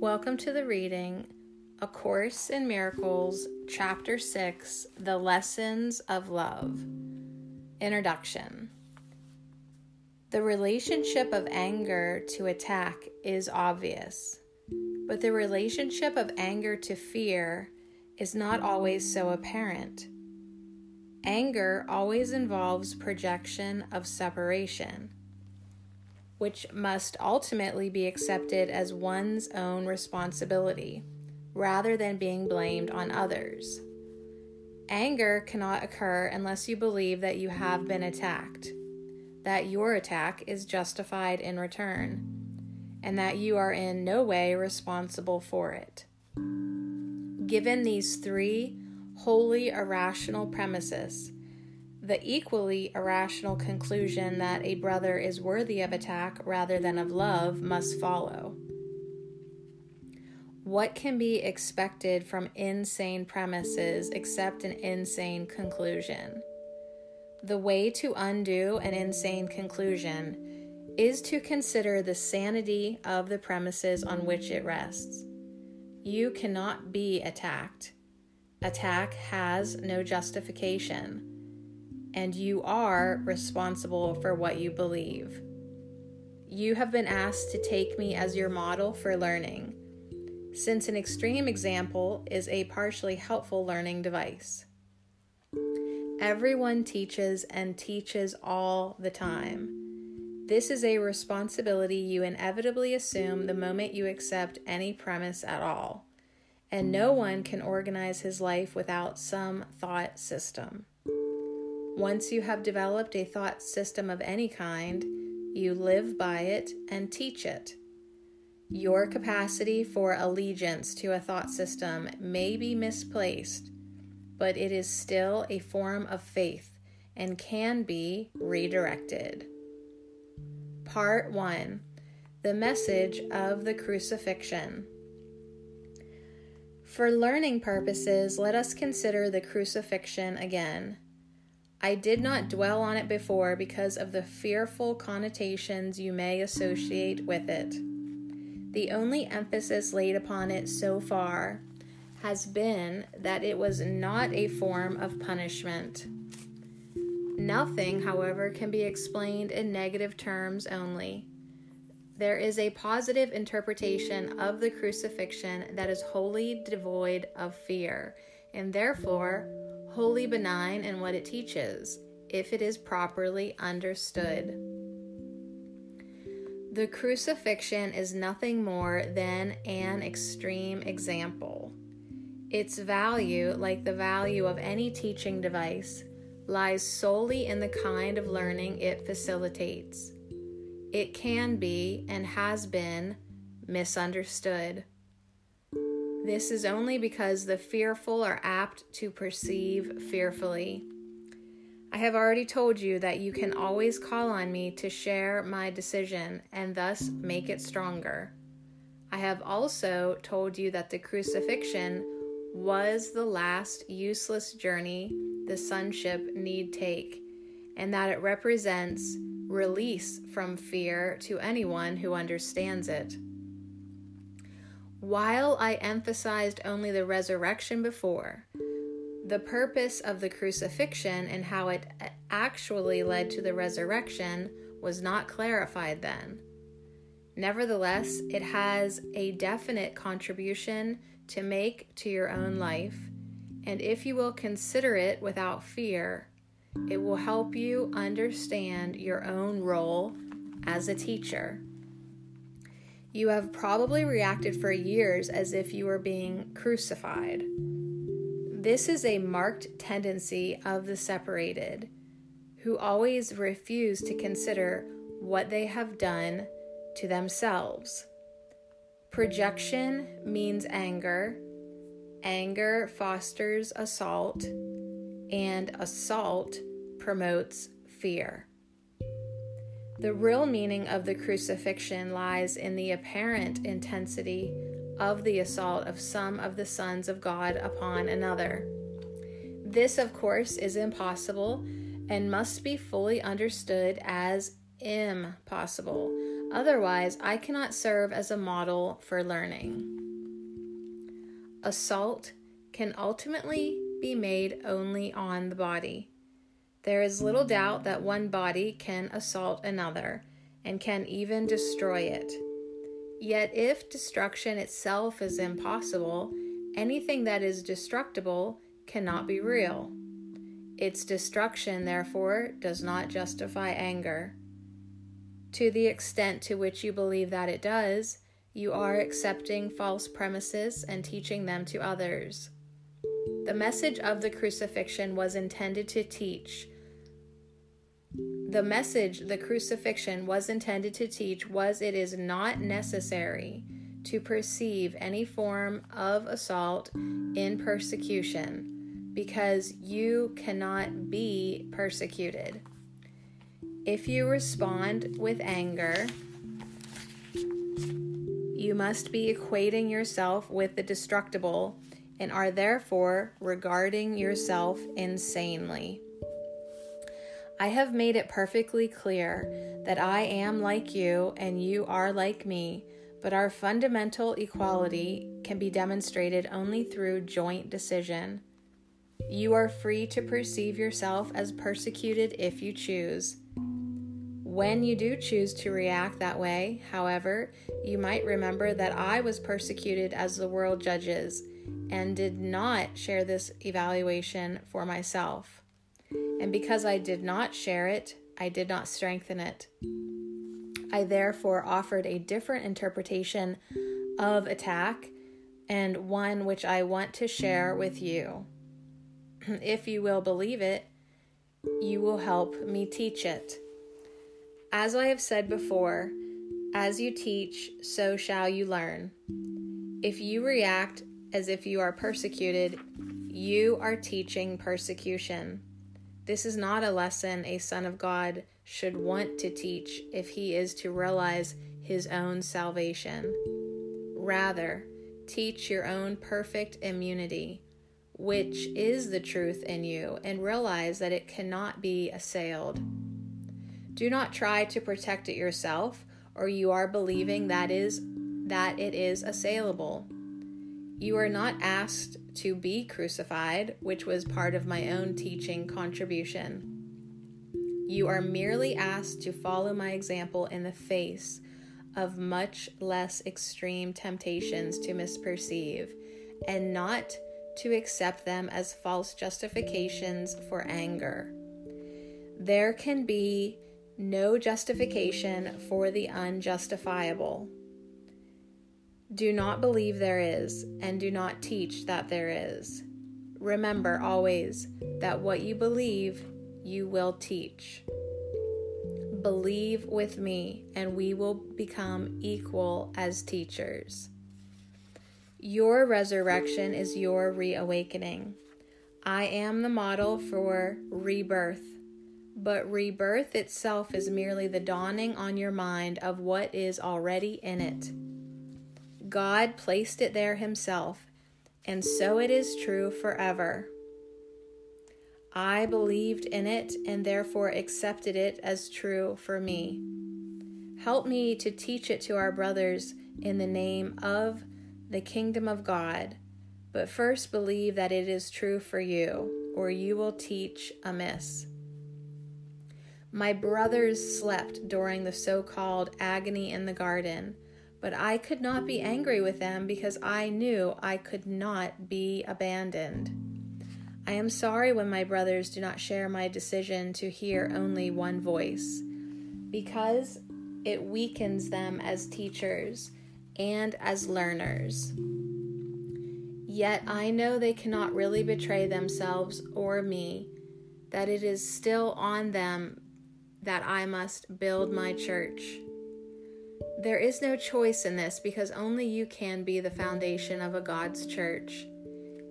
Welcome to the reading A Course in Miracles, Chapter 6 The Lessons of Love. Introduction The relationship of anger to attack is obvious, but the relationship of anger to fear is not always so apparent. Anger always involves projection of separation which must ultimately be accepted as one's own responsibility, rather than being blamed on others. Anger cannot occur unless you believe that you have been attacked, that your attack is justified in return, and that you are in no way responsible for it. Given these three wholly irrational premises, the equally irrational conclusion that a brother is worthy of attack rather than of love must follow. What can be expected from insane premises except an insane conclusion? The way to undo an insane conclusion is to consider the sanity of the premises on which it rests. You cannot be attacked. Attack has no justification and you are responsible for what you believe. You have been asked to take me as your model for learning, since an extreme example is a partially helpful learning device. Everyone teaches and teaches all the time. This is a responsibility you inevitably assume the moment you accept any premise at all, and no one can organize his life without some thought system. Once you have developed a thought system of any kind, you live by it and teach it. Your capacity for allegiance to a thought system may be misplaced, but it is still a form of faith and can be redirected. Part 1 The Message of the Crucifixion. For learning purposes, let us consider the crucifixion again. I did not dwell on it before because of the fearful connotations you may associate with it. The only emphasis laid upon it so far has been that it was not a form of punishment. Nothing, however, can be explained in negative terms only. There is a positive interpretation of the crucifixion that is wholly devoid of fear, and therefore wholly benign in what it teaches, if it is properly understood. The crucifixion is nothing more than an extreme example. Its value, like the value of any teaching device, lies solely in the kind of learning it facilitates. It can be and has been misunderstood. This is only because the fearful are apt to perceive fearfully. I have already told you that you can always call on me to share my decision and thus make it stronger. I have also told you that the crucifixion was the last useless journey the sonship need take, and that it represents release from fear to anyone who understands it. While I emphasized only the resurrection before, the purpose of the crucifixion and how it actually led to the resurrection was not clarified then. Nevertheless, it has a definite contribution to make to your own life, and if you will consider it without fear, it will help you understand your own role as a teacher. You have probably reacted for years as if you were being crucified. This is a marked tendency of the separated, who always refuse to consider what they have done to themselves. Projection means anger, anger fosters assault, and assault promotes fear. The real meaning of the crucifixion lies in the apparent intensity of the assault of some of the sons of God upon another. This, of course, is impossible and must be fully understood as impossible Otherwise, I cannot serve as a model for learning. Assault can ultimately be made only on the body. There is little doubt that one body can assault another and can even destroy it. Yet, if destruction itself is impossible, anything that is destructible cannot be real. Its destruction, therefore, does not justify anger. To the extent to which you believe that it does, you are accepting false premises and teaching them to others. The message of the crucifixion was intended to teach. The message the crucifixion was intended to teach was it is not necessary to perceive any form of assault in persecution because you cannot be persecuted. If you respond with anger, you must be equating yourself with the destructible and are therefore regarding yourself insanely. I have made it perfectly clear that I am like you and you are like me, but our fundamental equality can be demonstrated only through joint decision. You are free to perceive yourself as persecuted if you choose. When you do choose to react that way, however, you might remember that I was persecuted as the world judges and did not share this evaluation for myself. And because I did not share it, I did not strengthen it. I therefore offered a different interpretation of attack and one which I want to share with you. if you will believe it, you will help me teach it. As I have said before, as you teach, so shall you learn. If you react as if you are persecuted, you are teaching persecution. This is not a lesson a son of God should want to teach if he is to realize his own salvation. Rather, teach your own perfect immunity, which is the truth in you, and realize that it cannot be assailed. Do not try to protect it yourself, or you are believing that is that it is assailable. You are not asked to be crucified, which was part of my own teaching contribution. You are merely asked to follow my example in the face of much less extreme temptations to misperceive, and not to accept them as false justifications for anger. There can be no justification for the unjustifiable. Do not believe there is, and do not teach that there is. Remember always that what you believe, you will teach. Believe with me, and we will become equal as teachers. Your resurrection is your reawakening. I am the model for rebirth, but rebirth itself is merely the dawning on your mind of what is already in it. God placed it there Himself, and so it is true forever. I believed in it and therefore accepted it as true for me. Help me to teach it to our brothers in the name of the kingdom of God, but first believe that it is true for you, or you will teach amiss. My brothers slept during the so called agony in the garden but I could not be angry with them because I knew I could not be abandoned. I am sorry when my brothers do not share my decision to hear only one voice, because it weakens them as teachers and as learners. Yet I know they cannot really betray themselves or me, that it is still on them that I must build my church. There is no choice in this because only you can be the foundation of a God's church.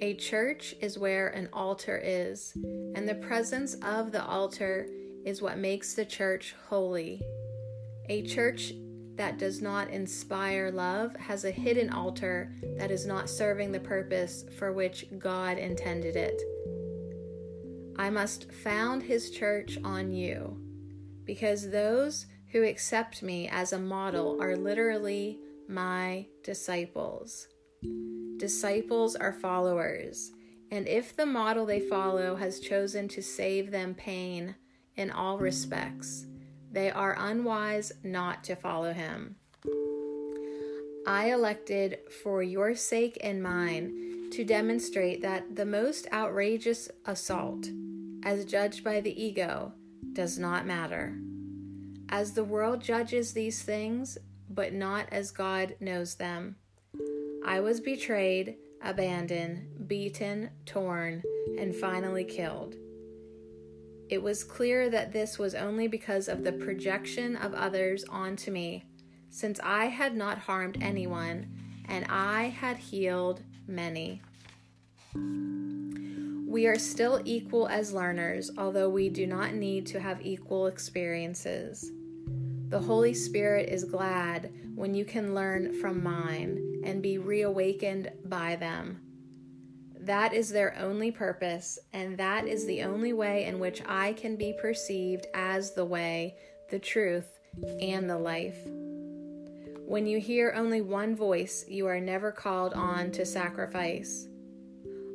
A church is where an altar is, and the presence of the altar is what makes the church holy. A church that does not inspire love has a hidden altar that is not serving the purpose for which God intended it. I must found his church on you, because those who accept me as a model are literally my disciples. Disciples are followers, and if the model they follow has chosen to save them pain in all respects, they are unwise not to follow him. I elected for your sake and mine to demonstrate that the most outrageous assault, as judged by the ego, does not matter. As the world judges these things, but not as God knows them. I was betrayed, abandoned, beaten, torn, and finally killed. It was clear that this was only because of the projection of others onto me, since I had not harmed anyone and I had healed many. We are still equal as learners, although we do not need to have equal experiences. The Holy Spirit is glad when you can learn from mine and be reawakened by them. That is their only purpose, and that is the only way in which I can be perceived as the way, the truth, and the life. When you hear only one voice, you are never called on to sacrifice.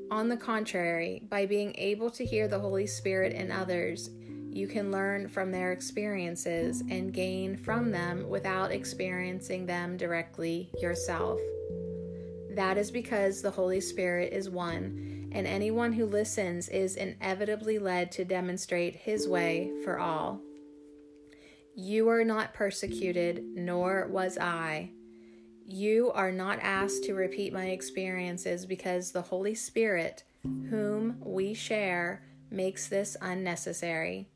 On the contrary, by being able to hear the Holy Spirit in others, you can learn from their experiences and gain from them without experiencing them directly yourself. That is because the Holy Spirit is one, and anyone who listens is inevitably led to demonstrate His way for all. You are not persecuted, nor was I. You are not asked to repeat my experiences because the Holy Spirit, whom we share, makes this unnecessary.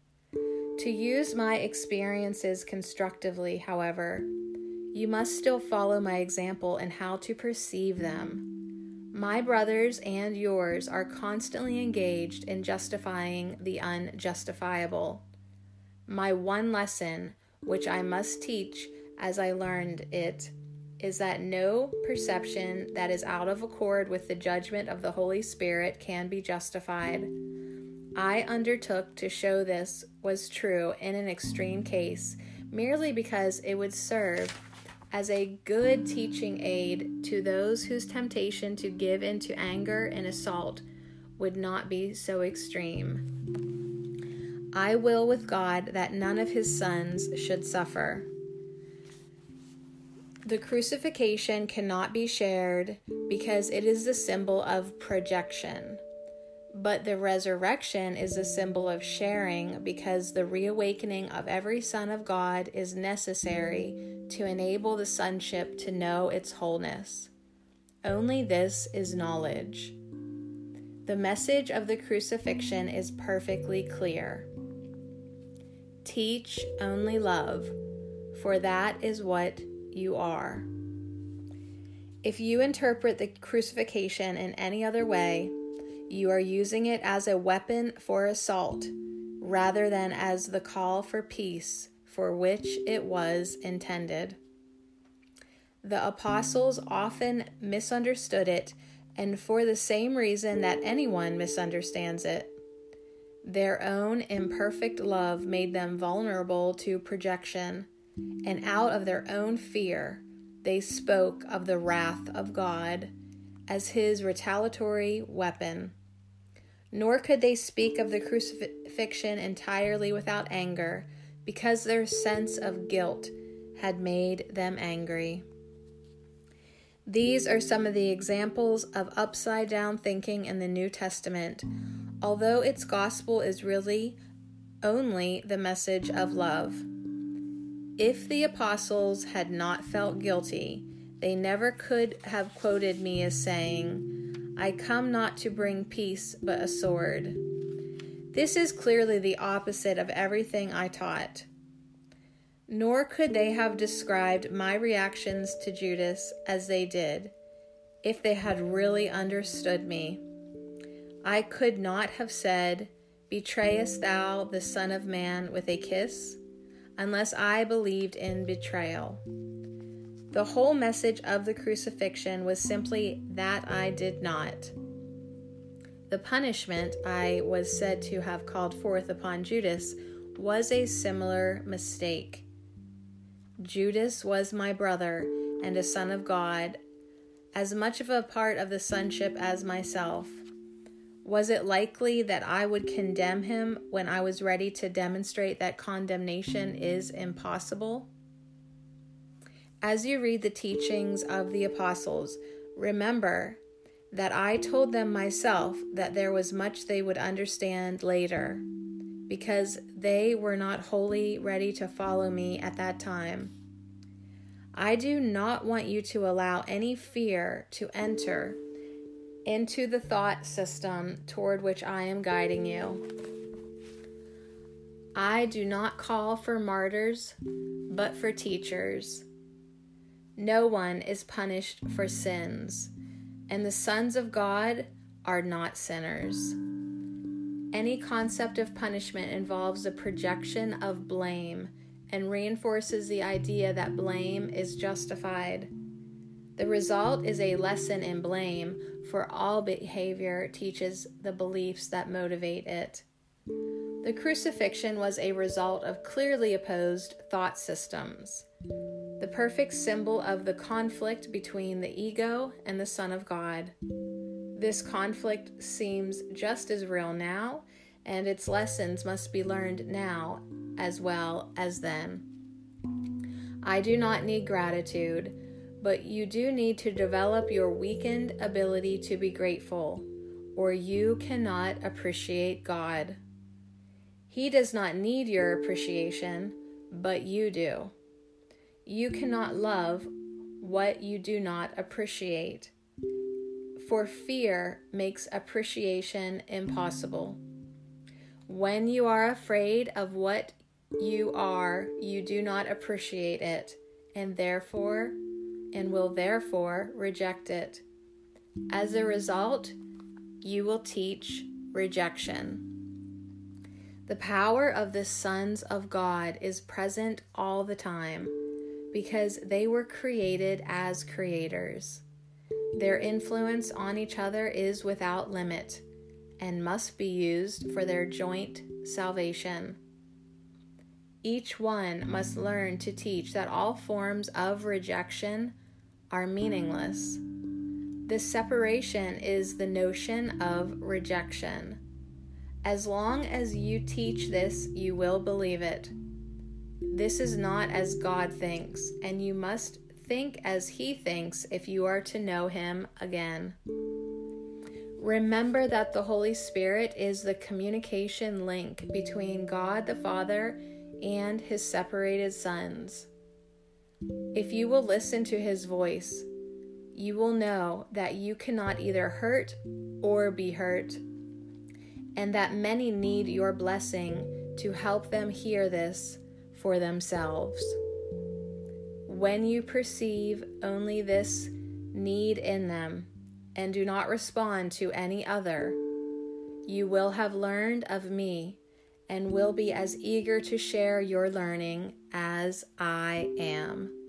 To use my experiences constructively, however, you must still follow my example in how to perceive them. My brothers and yours are constantly engaged in justifying the unjustifiable. My one lesson, which I must teach as I learned it, is that no perception that is out of accord with the judgment of the Holy Spirit can be justified. I undertook to show this was true in an extreme case merely because it would serve as a good teaching aid to those whose temptation to give into anger and assault would not be so extreme. I will with God that none of his sons should suffer. The crucifixion cannot be shared because it is the symbol of projection. But the resurrection is a symbol of sharing because the reawakening of every son of God is necessary to enable the sonship to know its wholeness. Only this is knowledge. The message of the crucifixion is perfectly clear. Teach only love, for that is what you are. If you interpret the crucifixion in any other way, you are using it as a weapon for assault rather than as the call for peace for which it was intended. The apostles often misunderstood it, and for the same reason that anyone misunderstands it. Their own imperfect love made them vulnerable to projection, and out of their own fear, they spoke of the wrath of God as his retaliatory weapon. Nor could they speak of the crucifixion entirely without anger because their sense of guilt had made them angry. These are some of the examples of upside down thinking in the New Testament, although its gospel is really only the message of love. If the apostles had not felt guilty, they never could have quoted me as saying, I come not to bring peace but a sword. This is clearly the opposite of everything I taught. Nor could they have described my reactions to Judas as they did if they had really understood me. I could not have said, Betrayest thou the Son of Man with a kiss? Unless I believed in betrayal. The whole message of the crucifixion was simply that I did not. The punishment I was said to have called forth upon Judas was a similar mistake. Judas was my brother and a son of God, as much of a part of the sonship as myself. Was it likely that I would condemn him when I was ready to demonstrate that condemnation is impossible? As you read the teachings of the apostles, remember that I told them myself that there was much they would understand later, because they were not wholly ready to follow me at that time. I do not want you to allow any fear to enter into the thought system toward which I am guiding you. I do not call for martyrs, but for teachers. No one is punished for sins, and the sons of God are not sinners. Any concept of punishment involves a projection of blame and reinforces the idea that blame is justified. The result is a lesson in blame, for all behavior teaches the beliefs that motivate it. The crucifixion was a result of clearly opposed thought systems, the perfect symbol of the conflict between the ego and the Son of God. This conflict seems just as real now, and its lessons must be learned now as well as then. I do not need gratitude but you do need to develop your weakened ability to be grateful, or you cannot appreciate God. He does not need your appreciation, but you do. You cannot love what you do not appreciate, for fear makes appreciation impossible. When you are afraid of what you are, you do not appreciate it, and therefore and will therefore reject it. As a result, you will teach rejection. The power of the sons of God is present all the time because they were created as creators. Their influence on each other is without limit and must be used for their joint salvation. Each one must learn to teach that all forms of rejection are meaningless. This separation is the notion of rejection. As long as you teach this, you will believe it. This is not as God thinks, and you must think as He thinks if you are to know Him again. Remember that the Holy Spirit is the communication link between God the Father and His separated sons. If you will listen to his voice, you will know that you cannot either hurt or be hurt, and that many need your blessing to help them hear this for themselves. When you perceive only this need in them and do not respond to any other, you will have learned of me and will be as eager to share your learning as I am.